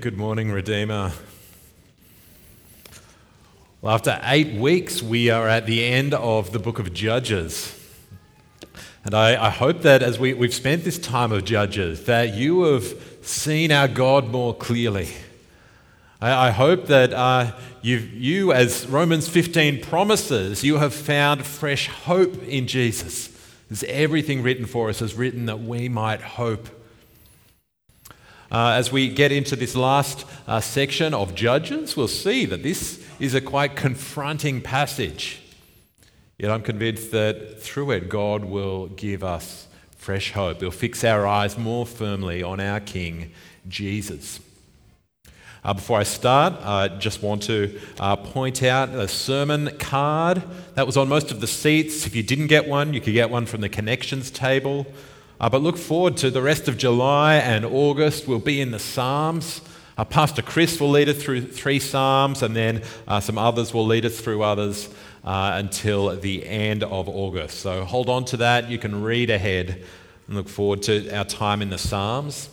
Good morning, Redeemer. Well, after eight weeks, we are at the end of the book of Judges. And I, I hope that as we, we've spent this time of Judges, that you have seen our God more clearly. I, I hope that uh, you, as Romans 15 promises, you have found fresh hope in Jesus. As everything written for us is written that we might hope uh, as we get into this last uh, section of Judges, we'll see that this is a quite confronting passage. Yet I'm convinced that through it, God will give us fresh hope. He'll fix our eyes more firmly on our King, Jesus. Uh, before I start, I just want to uh, point out a sermon card that was on most of the seats. If you didn't get one, you could get one from the connections table. Uh, but look forward to the rest of July and August. We'll be in the Psalms. Uh, Pastor Chris will lead us through three Psalms, and then uh, some others will lead us through others uh, until the end of August. So hold on to that. You can read ahead and look forward to our time in the Psalms.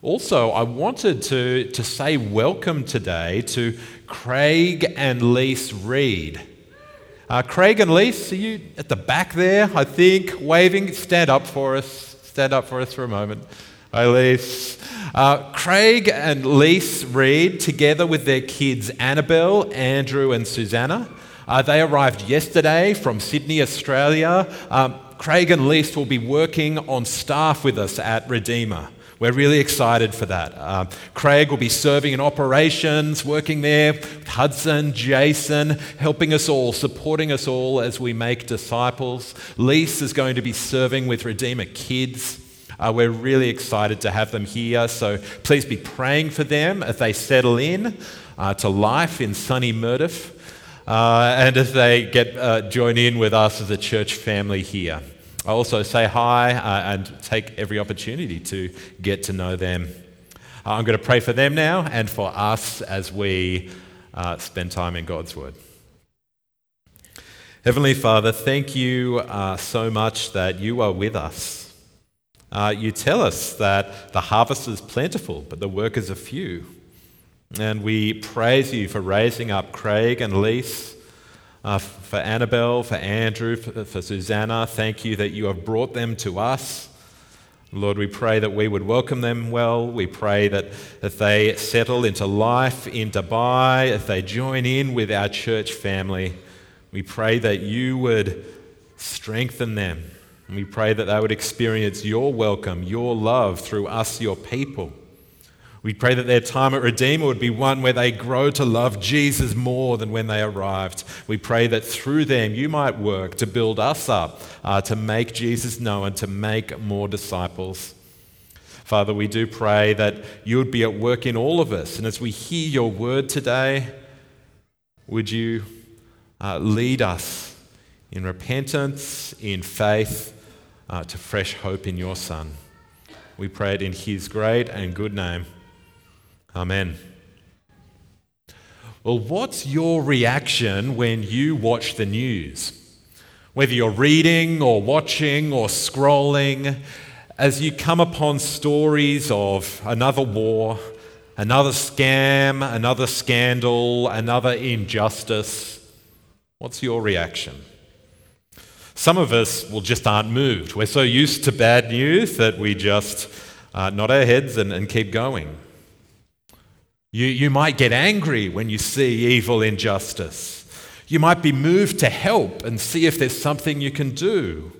Also, I wanted to, to say welcome today to Craig and Lise Reed. Uh, Craig and Lise, are you at the back there, I think, waving? Stand up for us. Stand up for us for a moment. Hi, Lise. Uh, Craig and Lise Reed, together with their kids Annabelle, Andrew, and Susanna, uh, they arrived yesterday from Sydney, Australia. Um, Craig and Lise will be working on staff with us at Redeemer. We're really excited for that. Uh, Craig will be serving in operations, working there. Hudson, Jason, helping us all, supporting us all as we make disciples. Lise is going to be serving with Redeemer Kids. Uh, we're really excited to have them here. So please be praying for them as they settle in uh, to life in sunny Murdoch uh, and as they get uh, join in with us as a church family here. I also say hi uh, and take every opportunity to get to know them. Uh, I'm going to pray for them now and for us as we uh, spend time in God's Word. Heavenly Father, thank you uh, so much that you are with us. Uh, you tell us that the harvest is plentiful, but the workers are few. And we praise you for raising up Craig and Lise uh, for Annabelle, for Andrew, for, for Susanna, thank you that you have brought them to us. Lord, we pray that we would welcome them well. We pray that if they settle into life in Dubai, if they join in with our church family, we pray that you would strengthen them. We pray that they would experience your welcome, your love through us, your people. We pray that their time at Redeemer would be one where they grow to love Jesus more than when they arrived. We pray that through them you might work to build us up, uh, to make Jesus known, to make more disciples. Father, we do pray that you would be at work in all of us. And as we hear your word today, would you uh, lead us in repentance, in faith, uh, to fresh hope in your Son? We pray it in his great and good name. Amen. Well, what's your reaction when you watch the news? Whether you're reading or watching or scrolling, as you come upon stories of another war, another scam, another scandal, another injustice, what's your reaction? Some of us will just aren't moved. We're so used to bad news that we just uh, nod our heads and, and keep going. You, you might get angry when you see evil injustice. You might be moved to help and see if there's something you can do.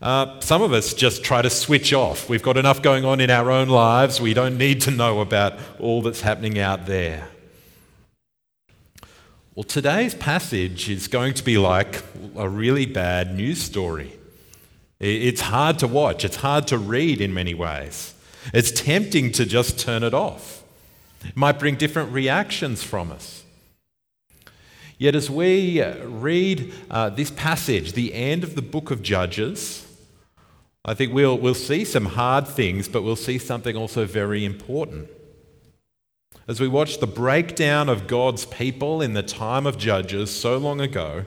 Uh, some of us just try to switch off. We've got enough going on in our own lives. We don't need to know about all that's happening out there. Well, today's passage is going to be like a really bad news story. It's hard to watch, it's hard to read in many ways. It's tempting to just turn it off. Might bring different reactions from us. Yet, as we read uh, this passage, the end of the book of Judges, I think we'll, we'll see some hard things, but we'll see something also very important. As we watch the breakdown of God's people in the time of Judges so long ago,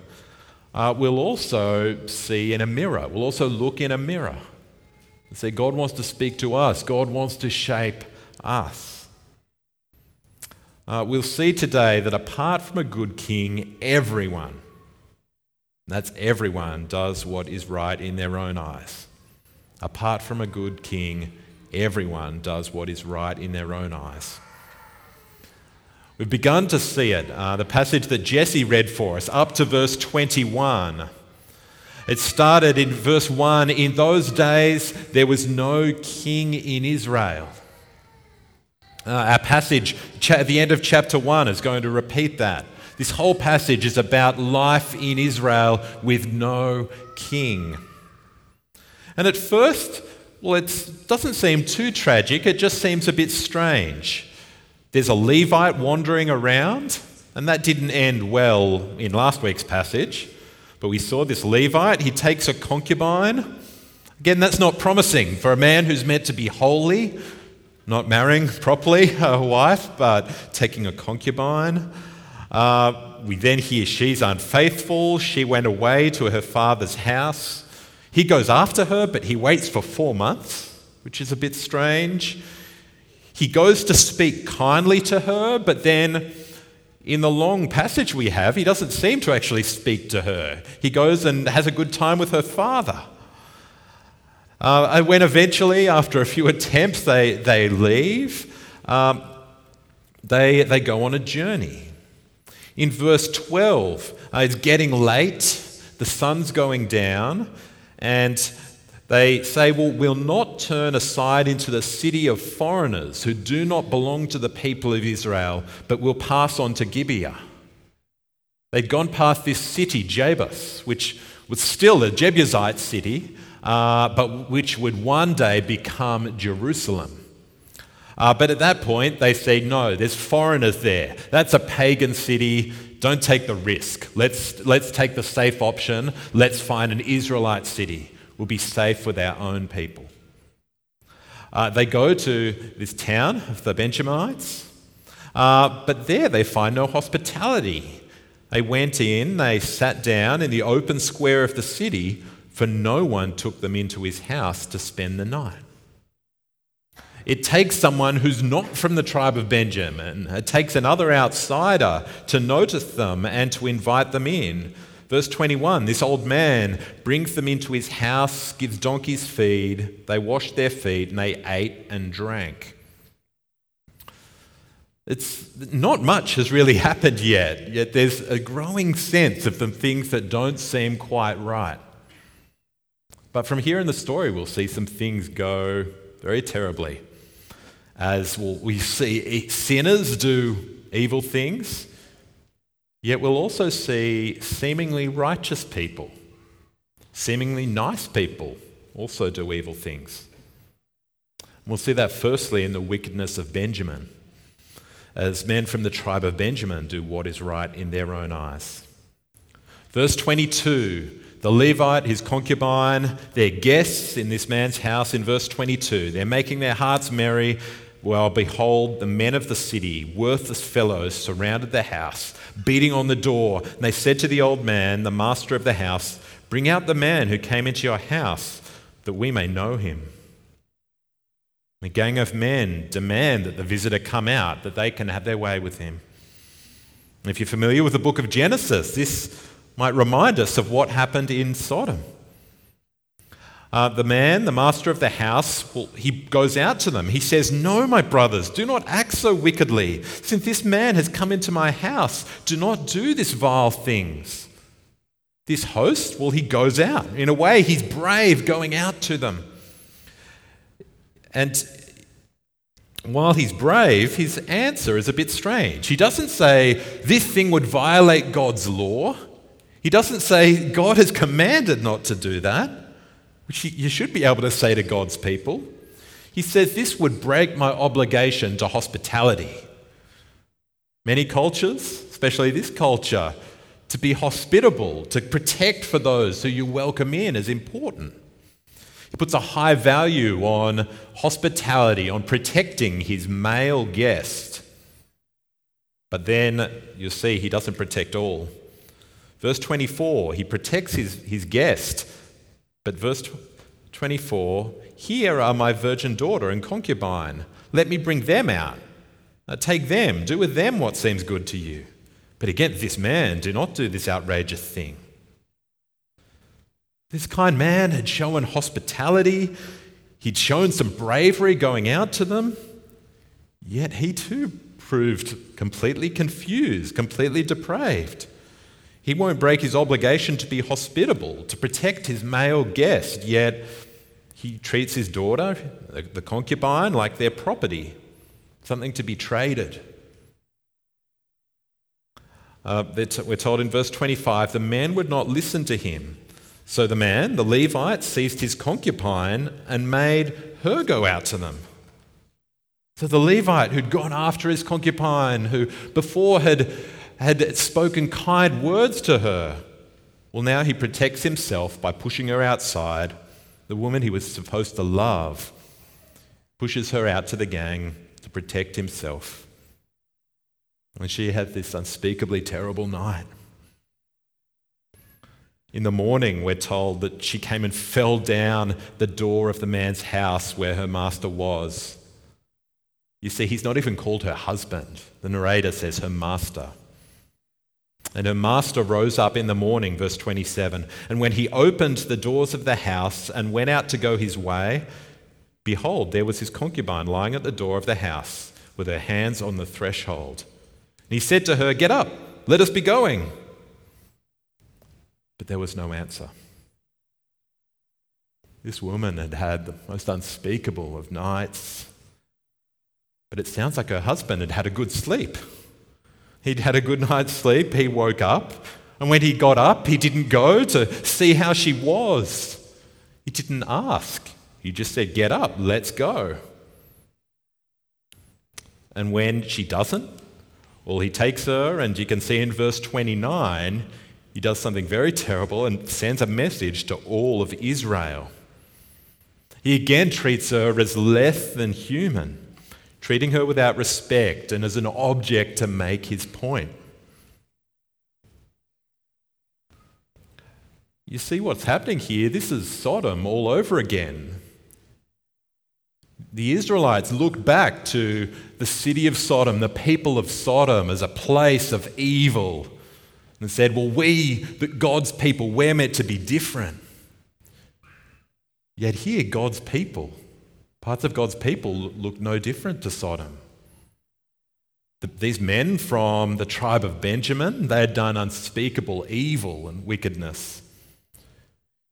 uh, we'll also see in a mirror. We'll also look in a mirror and say, God wants to speak to us, God wants to shape us. Uh, we'll see today that apart from a good king, everyone, that's everyone, does what is right in their own eyes. Apart from a good king, everyone does what is right in their own eyes. We've begun to see it. Uh, the passage that Jesse read for us, up to verse 21. It started in verse 1 In those days, there was no king in Israel. Uh, our passage at the end of chapter 1 is going to repeat that. This whole passage is about life in Israel with no king. And at first, well, it doesn't seem too tragic, it just seems a bit strange. There's a Levite wandering around, and that didn't end well in last week's passage. But we saw this Levite, he takes a concubine. Again, that's not promising for a man who's meant to be holy, not marrying properly a wife, but taking a concubine. Uh, we then hear she's unfaithful. She went away to her father's house. He goes after her, but he waits for four months, which is a bit strange. He goes to speak kindly to her, but then in the long passage we have, he doesn't seem to actually speak to her. He goes and has a good time with her father. Uh, and when eventually, after a few attempts, they, they leave, um, they, they go on a journey. In verse 12, uh, it's getting late, the sun's going down, and they say, Well, we'll not turn aside into the city of foreigners who do not belong to the people of Israel, but we'll pass on to Gibeah. They'd gone past this city, Jebus, which was still a Jebusite city, uh, but which would one day become Jerusalem. Uh, but at that point, they say, no, there's foreigners there. That's a pagan city. Don't take the risk. Let's, let's take the safe option. Let's find an Israelite city. We'll be safe with our own people. Uh, they go to this town of the Benjamites, uh, but there they find no hospitality. They went in, they sat down in the open square of the city, for no one took them into his house to spend the night. It takes someone who's not from the tribe of Benjamin. It takes another outsider to notice them and to invite them in. Verse 21 this old man brings them into his house, gives donkeys feed, they washed their feet, and they ate and drank. It's not much has really happened yet, yet there's a growing sense of the things that don't seem quite right. But from here in the story, we'll see some things go very terribly as we see sinners do evil things, yet we'll also see seemingly righteous people, seemingly nice people also do evil things. We'll see that firstly in the wickedness of Benjamin, as men from the tribe of Benjamin do what is right in their own eyes. Verse 22 the Levite, his concubine, they're guests in this man's house in verse 22. They're making their hearts merry well, behold, the men of the city, worthless fellows, surrounded the house, beating on the door. And they said to the old man, the master of the house, Bring out the man who came into your house, that we may know him. The gang of men demand that the visitor come out, that they can have their way with him. if you're familiar with the book of Genesis, this might remind us of what happened in Sodom. Uh, the man, the master of the house, well, he goes out to them. He says, No, my brothers, do not act so wickedly. Since this man has come into my house, do not do this vile things. This host, well, he goes out. In a way, he's brave going out to them. And while he's brave, his answer is a bit strange. He doesn't say, This thing would violate God's law. He doesn't say, God has commanded not to do that which you should be able to say to God's people. He says this would break my obligation to hospitality. Many cultures, especially this culture, to be hospitable, to protect for those who you welcome in is important. He puts a high value on hospitality, on protecting his male guest. But then you'll see he doesn't protect all. Verse 24, he protects his, his guest but verse 24 Here are my virgin daughter and concubine. Let me bring them out. Take them, do with them what seems good to you. But against this man, do not do this outrageous thing. This kind man had shown hospitality, he'd shown some bravery going out to them, yet he too proved completely confused, completely depraved. He won't break his obligation to be hospitable, to protect his male guest, yet he treats his daughter, the concubine, like their property, something to be traded. Uh, we're told in verse 25 the man would not listen to him. So the man, the Levite, seized his concubine and made her go out to them. So the Levite who'd gone after his concubine, who before had, had spoken kind words to her, well, now he protects himself by pushing her outside. The woman he was supposed to love pushes her out to the gang to protect himself. And she had this unspeakably terrible night. In the morning, we're told that she came and fell down the door of the man's house where her master was. You see, he's not even called her husband. The narrator says her master. And her master rose up in the morning, verse 27. And when he opened the doors of the house and went out to go his way, behold, there was his concubine lying at the door of the house with her hands on the threshold. And he said to her, Get up, let us be going. But there was no answer. This woman had had the most unspeakable of nights. But it sounds like her husband had had a good sleep. He'd had a good night's sleep. He woke up. And when he got up, he didn't go to see how she was. He didn't ask. He just said, Get up, let's go. And when she doesn't, well, he takes her, and you can see in verse 29, he does something very terrible and sends a message to all of Israel. He again treats her as less than human, treating her without respect and as an object to make his point. You see what's happening here? This is Sodom all over again. The Israelites looked back to the city of Sodom, the people of Sodom, as a place of evil and said, Well, we, that God's people, we're meant to be different. Yet here, God's people, parts of God's people look no different to Sodom. These men from the tribe of Benjamin, they had done unspeakable evil and wickedness.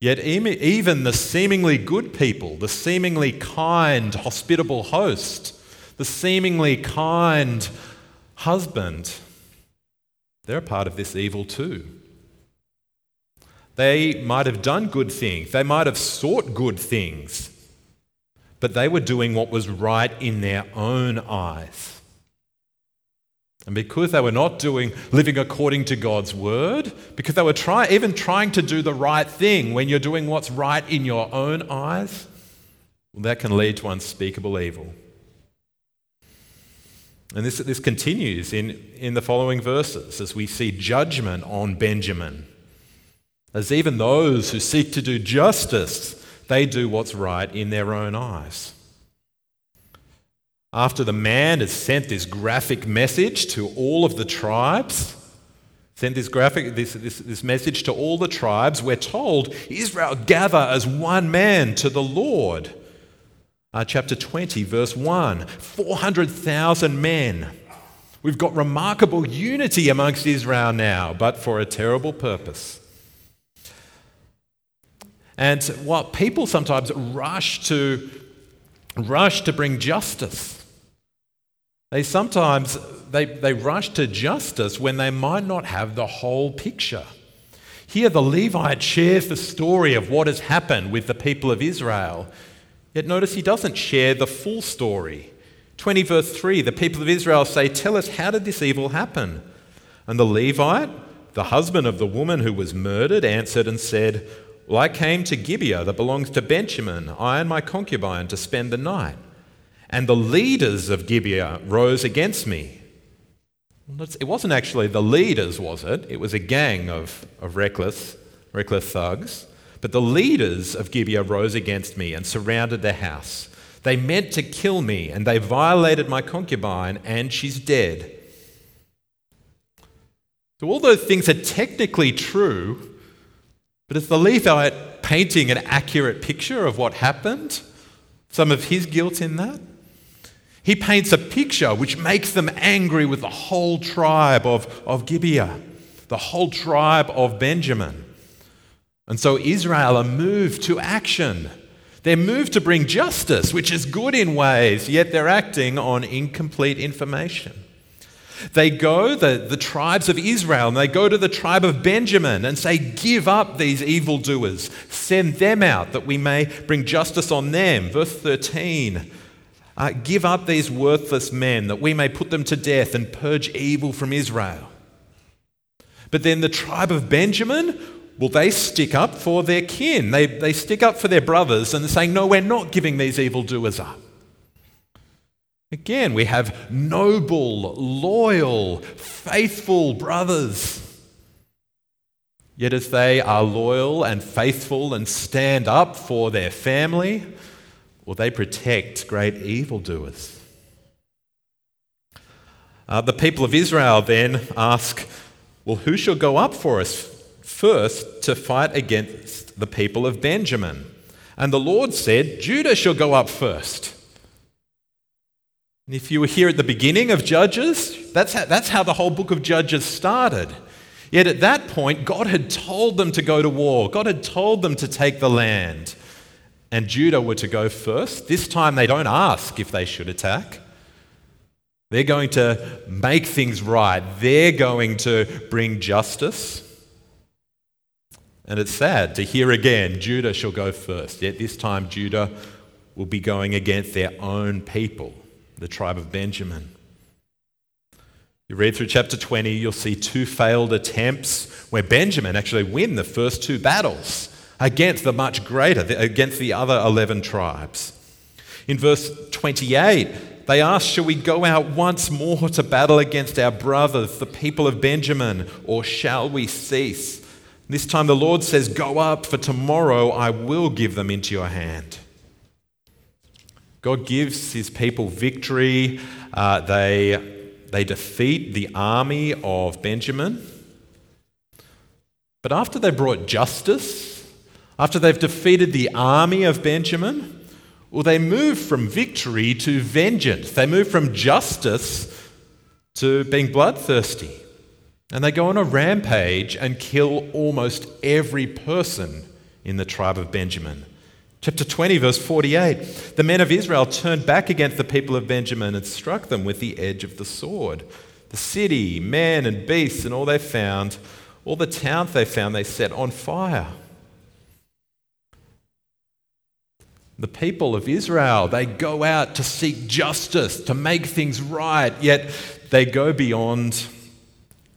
Yet, even the seemingly good people, the seemingly kind, hospitable host, the seemingly kind husband, they're a part of this evil too. They might have done good things, they might have sought good things, but they were doing what was right in their own eyes. And because they were not doing living according to God's word, because they were try, even trying to do the right thing when you're doing what's right in your own eyes, well, that can lead to unspeakable evil. And this, this continues in, in the following verses as we see judgment on Benjamin. As even those who seek to do justice, they do what's right in their own eyes. After the man has sent this graphic message to all of the tribes, sent this graphic this, this, this message to all the tribes, we're told Israel gather as one man to the Lord. Uh, chapter 20, verse 1 400,000 men. We've got remarkable unity amongst Israel now, but for a terrible purpose. And what people sometimes rush to rush to bring justice. They sometimes they, they rush to justice when they might not have the whole picture. Here the Levite shares the story of what has happened with the people of Israel Yet notice he doesn't share the full story. 20 verse 3 the people of Israel say, Tell us, how did this evil happen? And the Levite, the husband of the woman who was murdered, answered and said, Well, I came to Gibeah that belongs to Benjamin, I and my concubine, to spend the night. And the leaders of Gibeah rose against me. It wasn't actually the leaders, was it? It was a gang of, of reckless, reckless thugs. But the leaders of Gibeah rose against me and surrounded the house. They meant to kill me, and they violated my concubine, and she's dead. So, all those things are technically true, but is the Levite painting an accurate picture of what happened? Some of his guilt in that? He paints a picture which makes them angry with the whole tribe of, of Gibeah, the whole tribe of Benjamin. And so Israel are moved to action. They're moved to bring justice, which is good in ways, yet they're acting on incomplete information. They go, the, the tribes of Israel, and they go to the tribe of Benjamin and say, Give up these evildoers, send them out that we may bring justice on them. Verse 13 uh, Give up these worthless men that we may put them to death and purge evil from Israel. But then the tribe of Benjamin well, they stick up for their kin. They, they stick up for their brothers and they're saying, no, we're not giving these evildoers up. Again, we have noble, loyal, faithful brothers. Yet, as they are loyal and faithful and stand up for their family, well, they protect great evildoers. Uh, the people of Israel then ask, Well, who shall go up for us first to fight against the people of Benjamin. And the Lord said, Judah shall go up first. And if you were here at the beginning of Judges, that's how, that's how the whole book of Judges started. Yet at that point, God had told them to go to war, God had told them to take the land. And Judah were to go first. This time they don't ask if they should attack. They're going to make things right. They're going to bring justice. And it's sad to hear again Judah shall go first. Yet this time, Judah will be going against their own people, the tribe of Benjamin. You read through chapter 20, you'll see two failed attempts where Benjamin actually win the first two battles against the much greater, against the other 11 tribes. In verse 28, they ask, Shall we go out once more to battle against our brothers, the people of Benjamin, or shall we cease? This time the Lord says, Go up, for tomorrow I will give them into your hand. God gives his people victory. Uh, they, they defeat the army of Benjamin. But after they brought justice, after they've defeated the army of Benjamin, well, they move from victory to vengeance. They move from justice to being bloodthirsty. And they go on a rampage and kill almost every person in the tribe of Benjamin. Chapter 20, verse 48 The men of Israel turned back against the people of Benjamin and struck them with the edge of the sword. The city, men and beasts, and all they found, all the towns they found, they set on fire. The people of Israel, they go out to seek justice, to make things right, yet they go beyond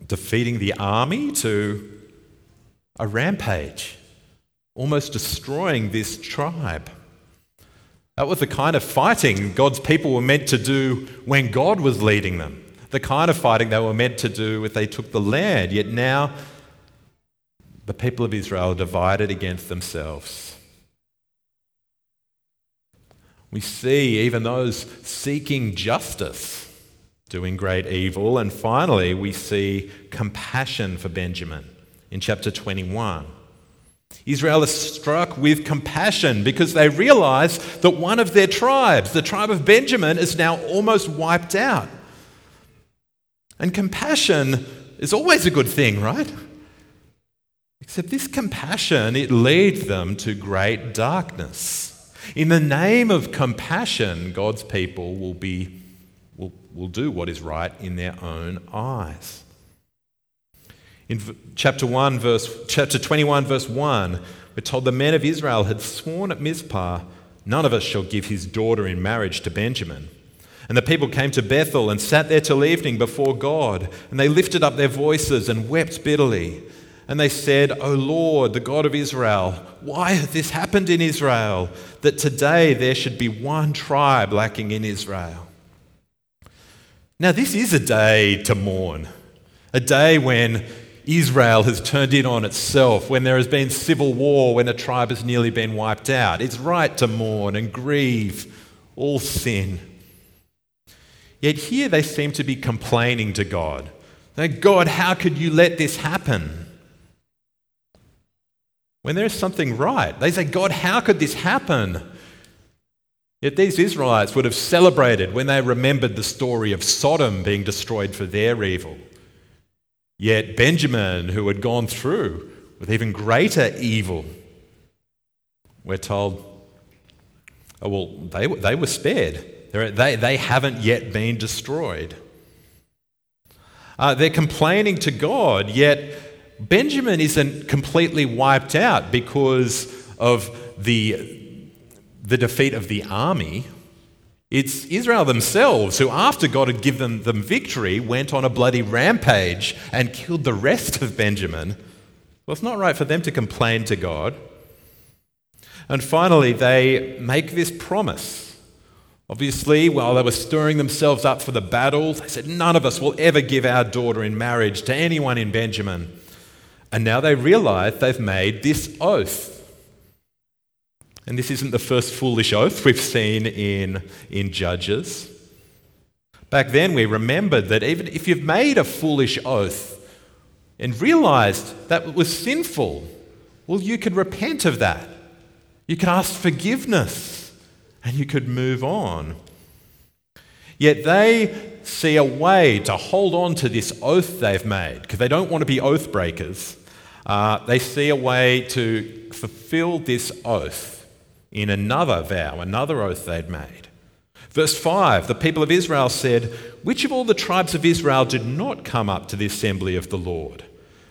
defeating the army to a rampage, almost destroying this tribe. That was the kind of fighting God's people were meant to do when God was leading them, the kind of fighting they were meant to do if they took the land. Yet now, the people of Israel are divided against themselves. We see even those seeking justice doing great evil. And finally, we see compassion for Benjamin in chapter 21. Israel is struck with compassion because they realize that one of their tribes, the tribe of Benjamin, is now almost wiped out. And compassion is always a good thing, right? Except this compassion, it leads them to great darkness. In the name of compassion, God's people will be will do what is right in their own eyes. In chapter 1 verse chapter 21 verse 1, we're told the men of Israel had sworn at Mizpah, none of us shall give his daughter in marriage to Benjamin. And the people came to Bethel and sat there till evening before God, and they lifted up their voices and wept bitterly. And they said, O Lord, the God of Israel, why hath this happened in Israel, that today there should be one tribe lacking in Israel? Now, this is a day to mourn, a day when Israel has turned in on itself, when there has been civil war, when a tribe has nearly been wiped out. It's right to mourn and grieve all sin. Yet here they seem to be complaining to God. God, how could you let this happen? When there's something right, they say, God, how could this happen? Yet these Israelites would have celebrated when they remembered the story of Sodom being destroyed for their evil. Yet Benjamin, who had gone through with even greater evil, we're told, oh, well, they, they were spared. They, they haven't yet been destroyed. Uh, they're complaining to God, yet Benjamin isn't completely wiped out because of the, the defeat of the army. It's Israel themselves who, after God had given them victory, went on a bloody rampage and killed the rest of Benjamin. Well, it's not right for them to complain to God. And finally, they make this promise. Obviously, while they were stirring themselves up for the battle, they said, None of us will ever give our daughter in marriage to anyone in Benjamin. And now they realize they've made this oath. And this isn't the first foolish oath we've seen in, in Judges. Back then, we remembered that even if you've made a foolish oath and realized that it was sinful, well, you could repent of that. You could ask forgiveness and you could move on. Yet they see a way to hold on to this oath they've made because they don't want to be oath breakers. Uh, they see a way to fulfill this oath in another vow, another oath they'd made. Verse 5 the people of Israel said, Which of all the tribes of Israel did not come up to the assembly of the Lord?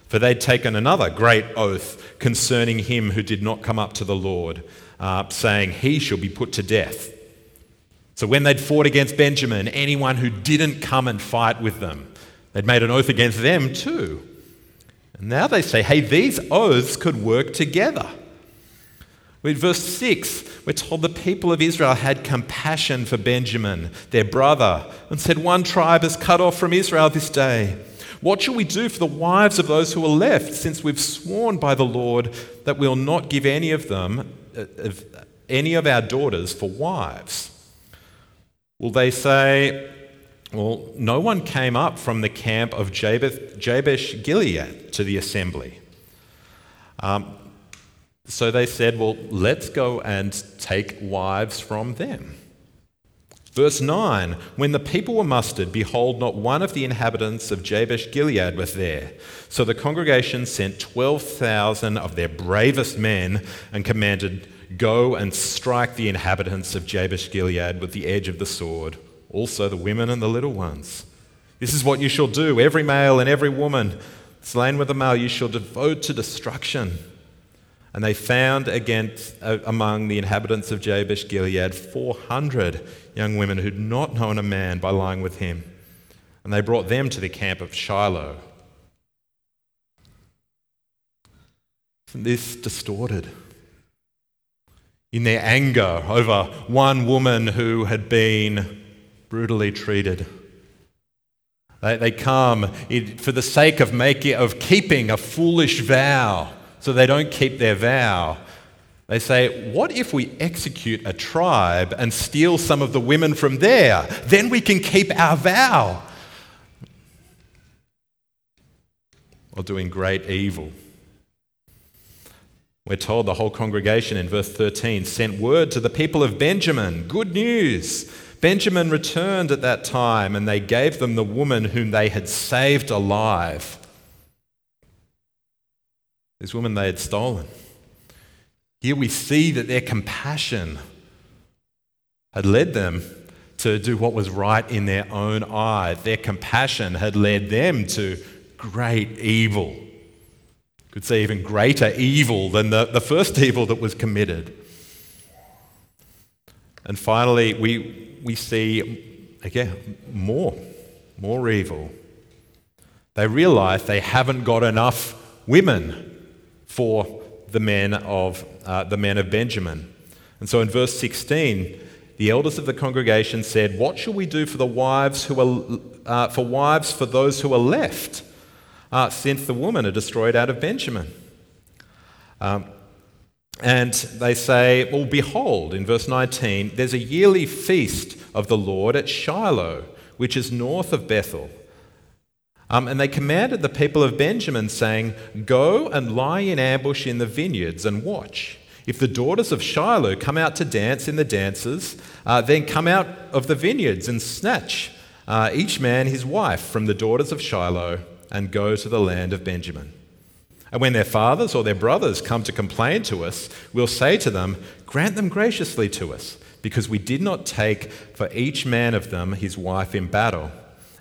For they'd taken another great oath concerning him who did not come up to the Lord, uh, saying, He shall be put to death. So when they'd fought against Benjamin, anyone who didn't come and fight with them, they'd made an oath against them too. And now they say, hey, these oaths could work together. In verse 6, we're told the people of Israel had compassion for Benjamin, their brother, and said, One tribe is cut off from Israel this day. What shall we do for the wives of those who are left, since we've sworn by the Lord that we'll not give any of them, uh, any of our daughters, for wives? Will they say, well, no one came up from the camp of Jabesh Gilead to the assembly. Um, so they said, Well, let's go and take wives from them. Verse 9 When the people were mustered, behold, not one of the inhabitants of Jabesh Gilead was there. So the congregation sent 12,000 of their bravest men and commanded, Go and strike the inhabitants of Jabesh Gilead with the edge of the sword also the women and the little ones. This is what you shall do every male and every woman slain with a male you shall devote to destruction. And they found against, uh, among the inhabitants of Jabesh Gilead 400 young women who'd not known a man by lying with him. And they brought them to the camp of Shiloh. Isn't this distorted? In their anger over one woman who had been brutally treated. They, they come for the sake of making of keeping a foolish vow, so they don't keep their vow. They say, What if we execute a tribe and steal some of the women from there? Then we can keep our vow. Or doing great evil. We're told the whole congregation in verse 13 sent word to the people of Benjamin good news. Benjamin returned at that time, and they gave them the woman whom they had saved alive. This woman they had stolen. Here we see that their compassion had led them to do what was right in their own eye. Their compassion had led them to great evil. Could say even greater evil than the, the first evil that was committed. And finally, we, we see, again, more, more evil. They realize they haven't got enough women for the men of, uh, the men of Benjamin. And so in verse 16, the elders of the congregation said, What shall we do for the wives who are, uh, for wives for those who are left, uh, since the women are destroyed out of Benjamin? Um, And they say, Well, behold, in verse 19, there's a yearly feast of the Lord at Shiloh, which is north of Bethel. Um, and they commanded the people of Benjamin, saying, Go and lie in ambush in the vineyards and watch. If the daughters of Shiloh come out to dance in the dances, uh, then come out of the vineyards and snatch uh, each man his wife from the daughters of Shiloh and go to the land of Benjamin. And when their fathers or their brothers come to complain to us, we'll say to them, Grant them graciously to us, because we did not take for each man of them his wife in battle,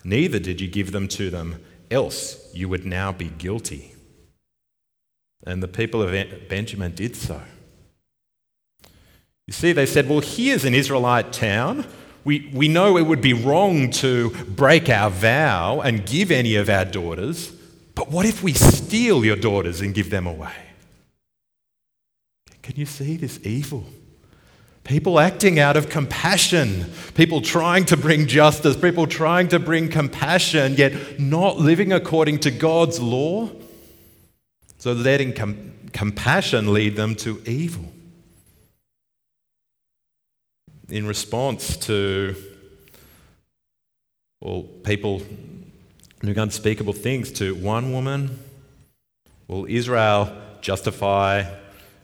neither did you give them to them, else you would now be guilty. And the people of Benjamin did so. You see, they said, Well, here's an Israelite town. We, we know it would be wrong to break our vow and give any of our daughters. But what if we steal your daughters and give them away? Can you see this evil? People acting out of compassion, people trying to bring justice, people trying to bring compassion, yet not living according to God's law. So letting com- compassion lead them to evil. In response to well, people doing unspeakable things to one woman? Will Israel justify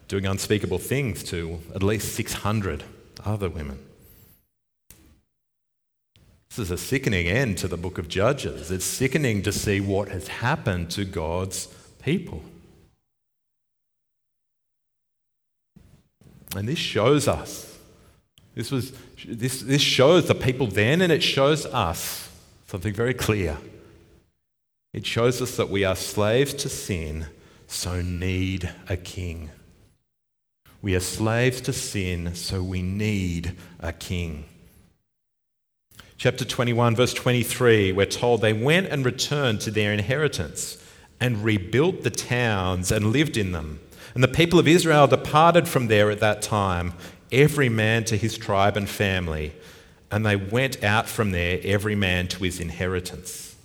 doing unspeakable things to at least 600 other women? This is a sickening end to the book of Judges. It's sickening to see what has happened to God's people. And this shows us, this, was, this, this shows the people then and it shows us something very clear. It shows us that we are slaves to sin, so need a king. We are slaves to sin, so we need a king. Chapter 21, verse 23, we're told they went and returned to their inheritance and rebuilt the towns and lived in them. And the people of Israel departed from there at that time, every man to his tribe and family, and they went out from there, every man to his inheritance.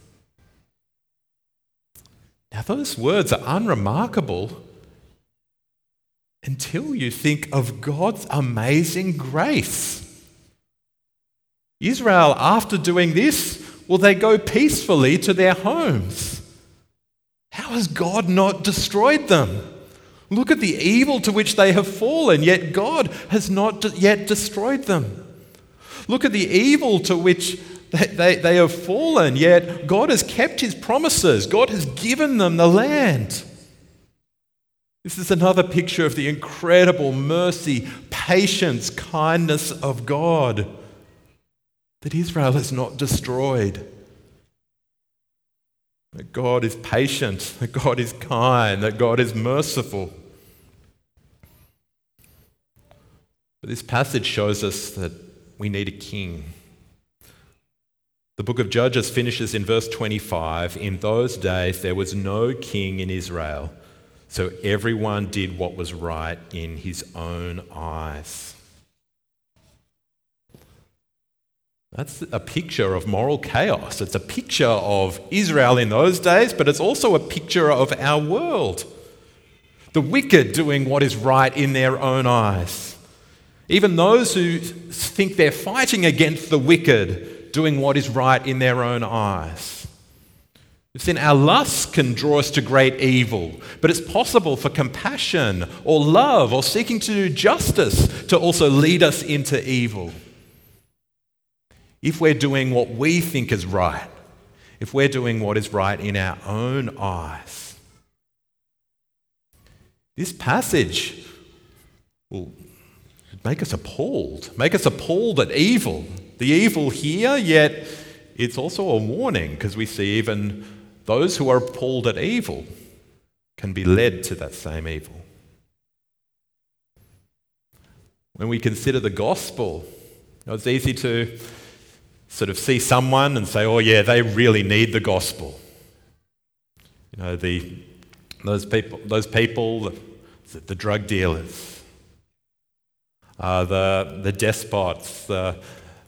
Now, those words are unremarkable until you think of God's amazing grace. Israel, after doing this, will they go peacefully to their homes? How has God not destroyed them? Look at the evil to which they have fallen, yet God has not yet destroyed them. Look at the evil to which they, they, they have fallen, yet God has kept his promises. God has given them the land. This is another picture of the incredible mercy, patience, kindness of God that Israel is not destroyed. That God is patient, that God is kind, that God is merciful. But this passage shows us that we need a king. The book of Judges finishes in verse 25 In those days there was no king in Israel, so everyone did what was right in his own eyes. That's a picture of moral chaos. It's a picture of Israel in those days, but it's also a picture of our world. The wicked doing what is right in their own eyes. Even those who think they're fighting against the wicked doing what is right in their own eyes. Sin, our lust can draw us to great evil, but it's possible for compassion or love or seeking to do justice to also lead us into evil. If we're doing what we think is right, if we're doing what is right in our own eyes. This passage will make us appalled, make us appalled at evil the evil here, yet it's also a warning because we see even those who are appalled at evil can be led to that same evil. When we consider the gospel, you know, it's easy to sort of see someone and say, oh, yeah, they really need the gospel. You know, the, those people, those people the, the drug dealers, uh, the, the despots, the,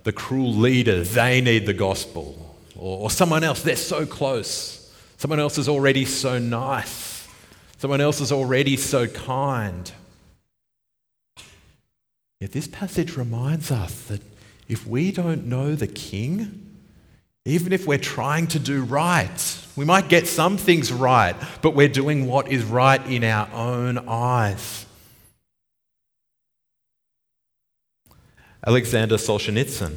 the cruel leaders, they need the gospel. Or, or someone else, they're so close. Someone else is already so nice. Someone else is already so kind. Yet this passage reminds us that if we don't know the King, even if we're trying to do right, we might get some things right, but we're doing what is right in our own eyes. Alexander Solzhenitsyn,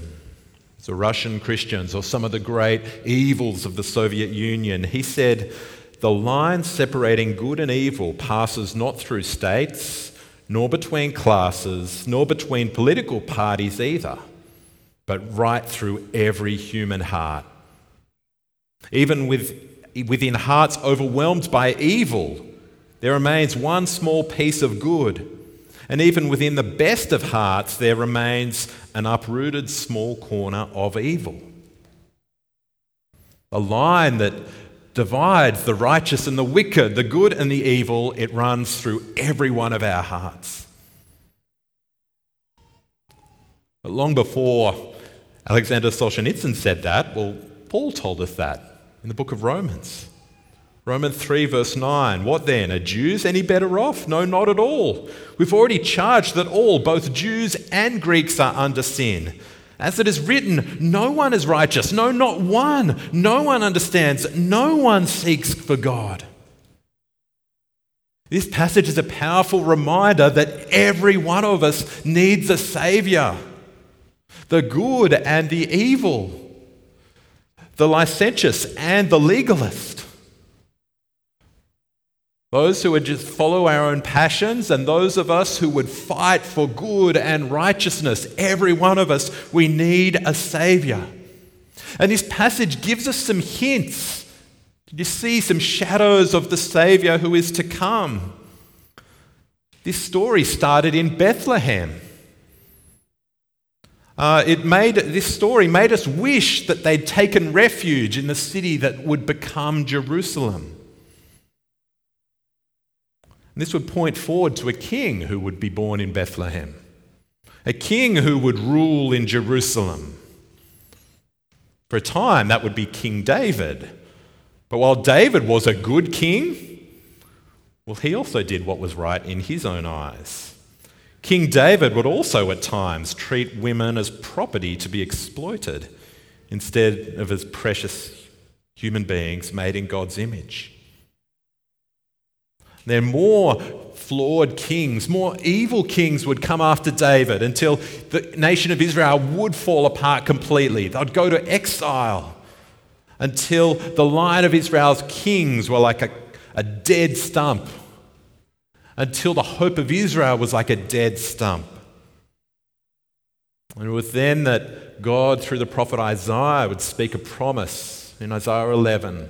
the Russian Christians, or some of the great evils of the Soviet Union, he said, The line separating good and evil passes not through states, nor between classes, nor between political parties either but right through every human heart. Even with, within hearts overwhelmed by evil, there remains one small piece of good. And even within the best of hearts, there remains an uprooted small corner of evil. A line that divides the righteous and the wicked, the good and the evil, it runs through every one of our hearts. But long before Alexander Solzhenitsyn said that. Well, Paul told us that in the book of Romans. Romans 3, verse 9. What then? Are Jews any better off? No, not at all. We've already charged that all, both Jews and Greeks, are under sin. As it is written, no one is righteous, no, not one. No one understands, no one seeks for God. This passage is a powerful reminder that every one of us needs a Savior the good and the evil, the licentious and the legalist. Those who would just follow our own passions, and those of us who would fight for good and righteousness. Every one of us, we need a Savior. And this passage gives us some hints. Did you see some shadows of the Savior who is to come. This story started in Bethlehem. Uh, it made, this story made us wish that they'd taken refuge in the city that would become Jerusalem. And this would point forward to a king who would be born in Bethlehem, a king who would rule in Jerusalem. For a time, that would be King David. But while David was a good king, well, he also did what was right in his own eyes. King David would also at times treat women as property to be exploited instead of as precious human beings made in God's image. Then more flawed kings, more evil kings would come after David until the nation of Israel would fall apart completely. They'd go to exile until the line of Israel's kings were like a, a dead stump until the hope of Israel was like a dead stump. And it was then that God, through the prophet Isaiah, would speak a promise in Isaiah 11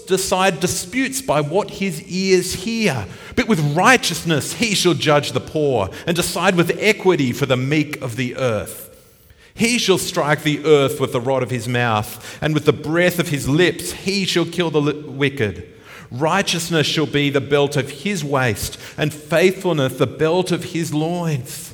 decide disputes by what his ears hear. But with righteousness he shall judge the poor, and decide with equity for the meek of the earth. He shall strike the earth with the rod of his mouth, and with the breath of his lips he shall kill the wicked. Righteousness shall be the belt of his waist, and faithfulness the belt of his loins.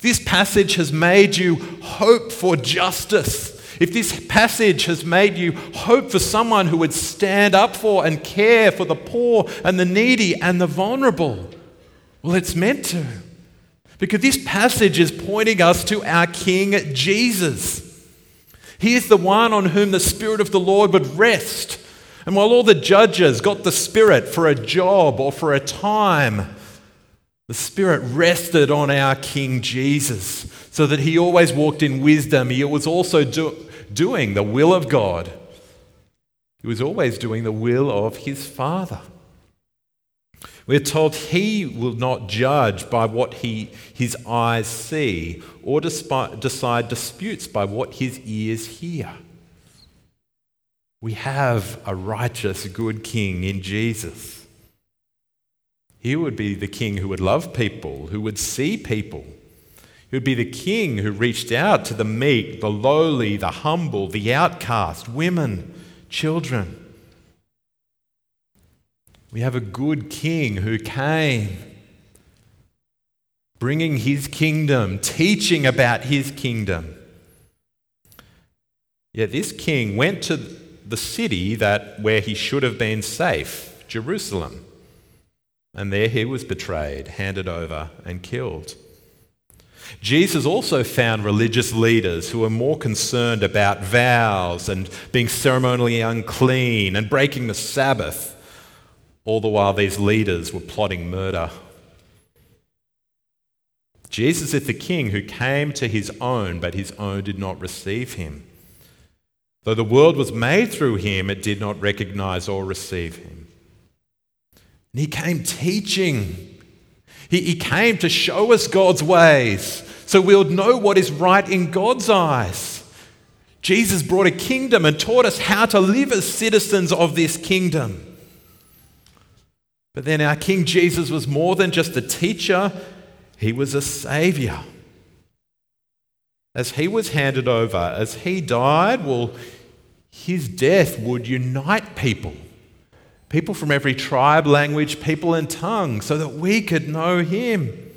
This passage has made you hope for justice. If this passage has made you hope for someone who would stand up for and care for the poor and the needy and the vulnerable, well, it's meant to. Because this passage is pointing us to our King Jesus. He is the one on whom the Spirit of the Lord would rest and while all the judges got the Spirit for a job or for a time, the Spirit rested on our King Jesus so that he always walked in wisdom. He was also do- doing the will of God, he was always doing the will of his Father. We're told he will not judge by what he, his eyes see or decide disputes by what his ears hear. We have a righteous, good king in Jesus. He would be the king who would love people, who would see people. He would be the king who reached out to the meek, the lowly, the humble, the outcast, women, children. We have a good king who came, bringing his kingdom, teaching about his kingdom. Yet this king went to the city that where he should have been safe, Jerusalem. And there he was betrayed, handed over, and killed. Jesus also found religious leaders who were more concerned about vows and being ceremonially unclean and breaking the Sabbath, all the while these leaders were plotting murder. Jesus is the king who came to his own, but his own did not receive him. Though the world was made through him, it did not recognize or receive him. And he came teaching. He, he came to show us God's ways so we'll know what is right in God's eyes. Jesus brought a kingdom and taught us how to live as citizens of this kingdom. But then our King Jesus was more than just a teacher, he was a savior. As he was handed over, as he died, well, his death would unite people. People from every tribe, language, people, and tongue, so that we could know him.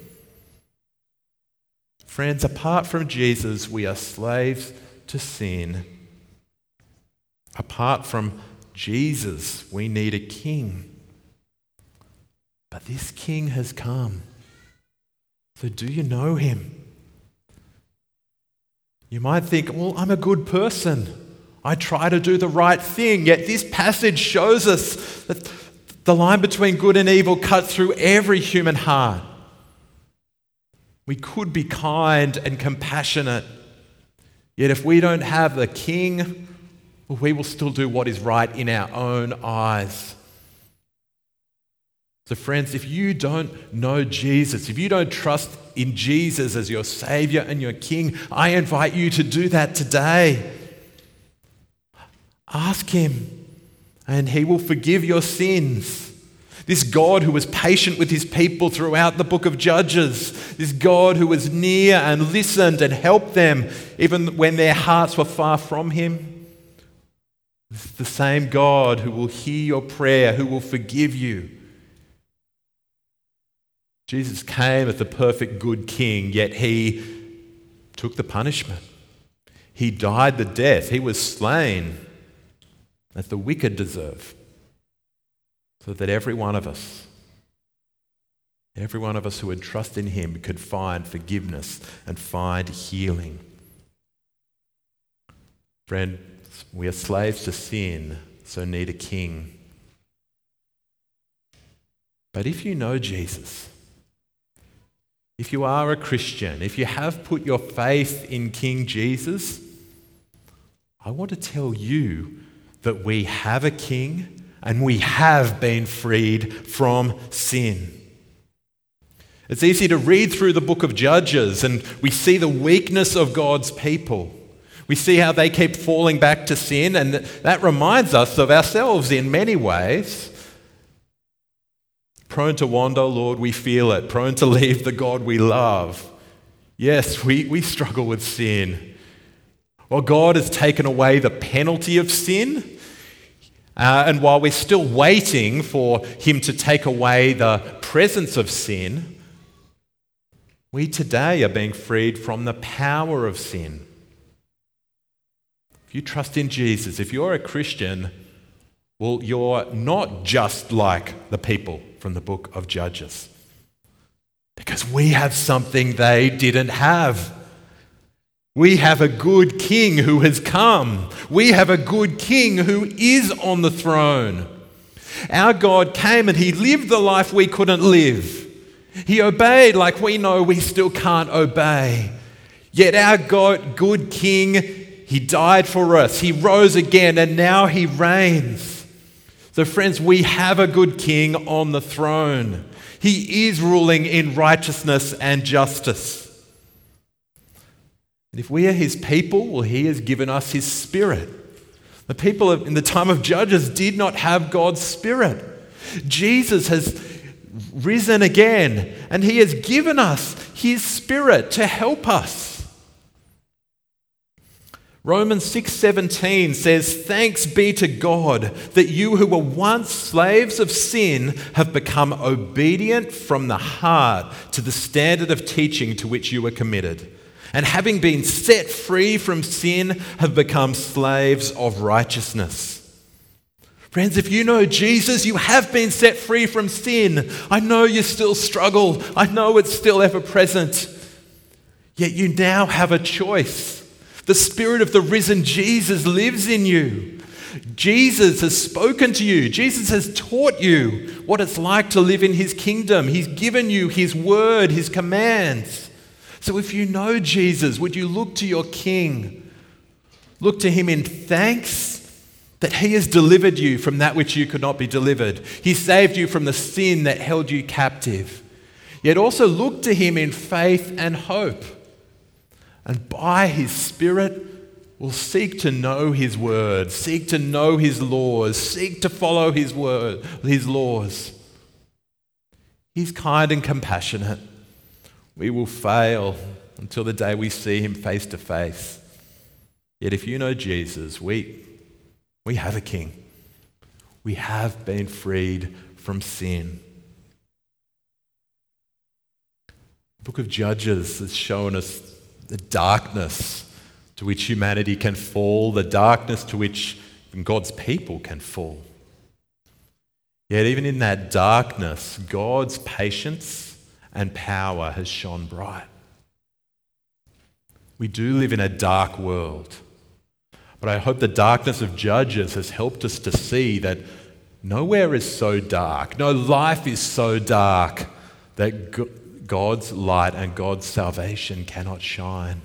Friends, apart from Jesus, we are slaves to sin. Apart from Jesus, we need a king. But this king has come. So, do you know him? You might think, well, I'm a good person. I try to do the right thing. Yet, this passage shows us that the line between good and evil cuts through every human heart. We could be kind and compassionate. Yet if we don't have the king, we will still do what is right in our own eyes. So, friends, if you don't know Jesus, if you don't trust in Jesus as your Savior and your King, I invite you to do that today. Ask Him, and He will forgive your sins. This God who was patient with his people throughout the book of Judges. This God who was near and listened and helped them even when their hearts were far from him. This is the same God who will hear your prayer, who will forgive you. Jesus came as the perfect good king, yet he took the punishment. He died the death. He was slain that the wicked deserve so that every one of us, every one of us who would trust in Him could find forgiveness and find healing. Friends, we are slaves to sin, so need a king. But if you know Jesus, if you are a Christian, if you have put your faith in King Jesus, I want to tell you that we have a king and we have been freed from sin. It's easy to read through the book of Judges and we see the weakness of God's people. We see how they keep falling back to sin, and that reminds us of ourselves in many ways. Prone to wander, Lord, we feel it. Prone to leave the God we love. Yes, we, we struggle with sin. Well, God has taken away the penalty of sin, uh, and while we're still waiting for Him to take away the presence of sin, we today are being freed from the power of sin. If you trust in Jesus, if you're a Christian, well, you're not just like the people from the book of Judges. Because we have something they didn't have. We have a good king who has come. We have a good king who is on the throne. Our God came and he lived the life we couldn't live. He obeyed like we know we still can't obey. Yet our God, good king, he died for us. He rose again and now he reigns. So, friends, we have a good king on the throne. He is ruling in righteousness and justice. And if we are his people, well, he has given us his spirit. The people in the time of Judges did not have God's spirit. Jesus has risen again, and He has given us His Spirit to help us. Romans 6:17 says, "Thanks be to God that you who were once slaves of sin have become obedient from the heart to the standard of teaching to which you were committed, and having been set free from sin have become slaves of righteousness." Friends, if you know Jesus, you have been set free from sin. I know you still struggle. I know it's still ever present. Yet you now have a choice. The Spirit of the risen Jesus lives in you. Jesus has spoken to you. Jesus has taught you what it's like to live in His kingdom. He's given you His word, His commands. So if you know Jesus, would you look to your King? Look to Him in thanks that He has delivered you from that which you could not be delivered. He saved you from the sin that held you captive. Yet also look to Him in faith and hope and by His Spirit will seek to know His word, seek to know His laws, seek to follow His word, His laws. He's kind and compassionate. We will fail until the day we see Him face to face. Yet if you know Jesus, we, we have a King. We have been freed from sin. The book of Judges has shown us the darkness to which humanity can fall, the darkness to which God's people can fall. Yet, even in that darkness, God's patience and power has shone bright. We do live in a dark world, but I hope the darkness of Judges has helped us to see that nowhere is so dark, no life is so dark that God's light and God's salvation cannot shine.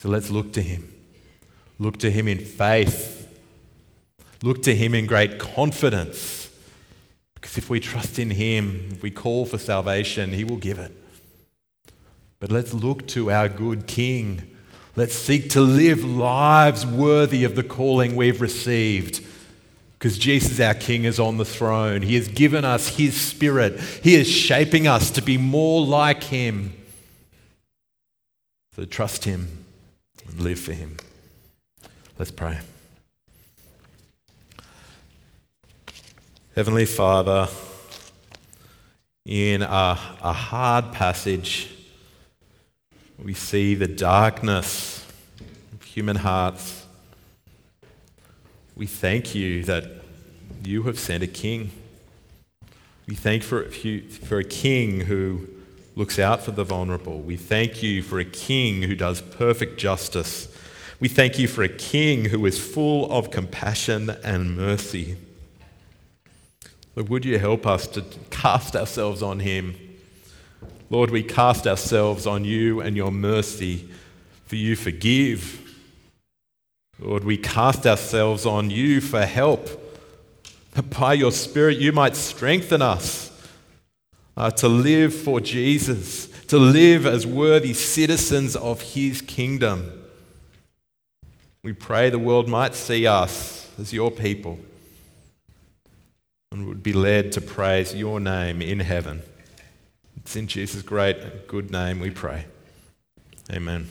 So let's look to Him. Look to Him in faith. Look to Him in great confidence. Because if we trust in Him, if we call for salvation, He will give it. But let's look to our good King. Let's seek to live lives worthy of the calling we've received because Jesus, our King, is on the throne. He has given us His Spirit. He is shaping us to be more like Him. So trust Him and live for Him. Let's pray. Heavenly Father, in a, a hard passage, we see the darkness of human hearts we thank you that you have sent a king. We thank for, for a king who looks out for the vulnerable. We thank you for a king who does perfect justice. We thank you for a king who is full of compassion and mercy. Lord, would you help us to cast ourselves on him? Lord, we cast ourselves on you and your mercy, for you forgive Lord, we cast ourselves on you for help, that by your Spirit you might strengthen us uh, to live for Jesus, to live as worthy citizens of his kingdom. We pray the world might see us as your people and would be led to praise your name in heaven. It's in Jesus' great good name we pray. Amen.